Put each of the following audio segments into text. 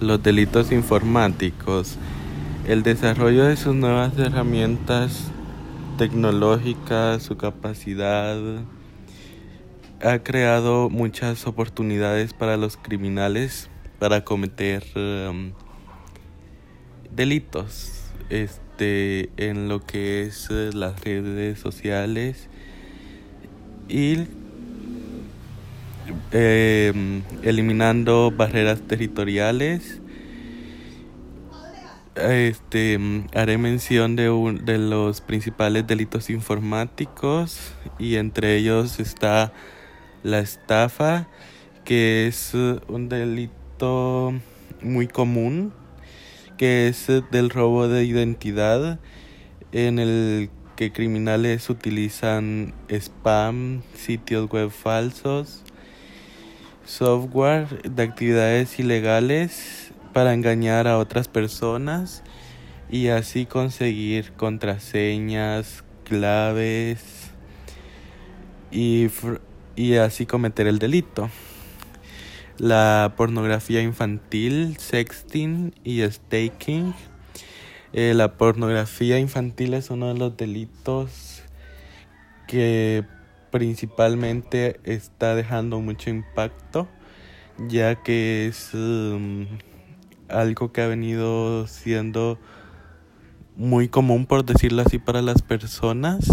los delitos informáticos, el desarrollo de sus nuevas herramientas tecnológicas, su capacidad, ha creado muchas oportunidades para los criminales para cometer um, delitos este en lo que es eh, las redes sociales y em, eliminando barreras territoriales. Este haré mención de, un, de los principales delitos informáticos y entre ellos está la estafa que es eh, un delito muy común que es eh, del robo de identidad en el que criminales utilizan spam, sitios web falsos, software de actividades ilegales para engañar a otras personas y así conseguir contraseñas, claves y, y así cometer el delito. La pornografía infantil, sexting y staking eh, la pornografía infantil es uno de los delitos que principalmente está dejando mucho impacto, ya que es um, algo que ha venido siendo muy común, por decirlo así, para las personas.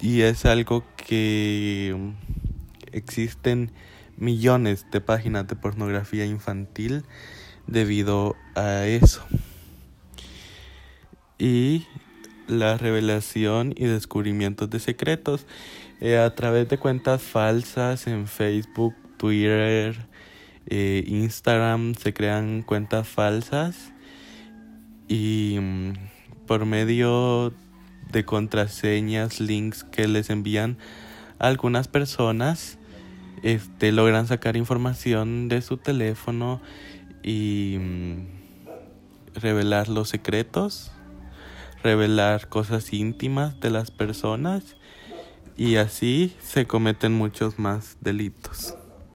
Y es algo que existen millones de páginas de pornografía infantil debido a eso y la revelación y descubrimientos de secretos eh, a través de cuentas falsas en Facebook, Twitter, eh, Instagram se crean cuentas falsas y mm, por medio de contraseñas, links que les envían a algunas personas, este, logran sacar información de su teléfono y mm, revelar los secretos revelar cosas íntimas de las personas y así se cometen muchos más delitos.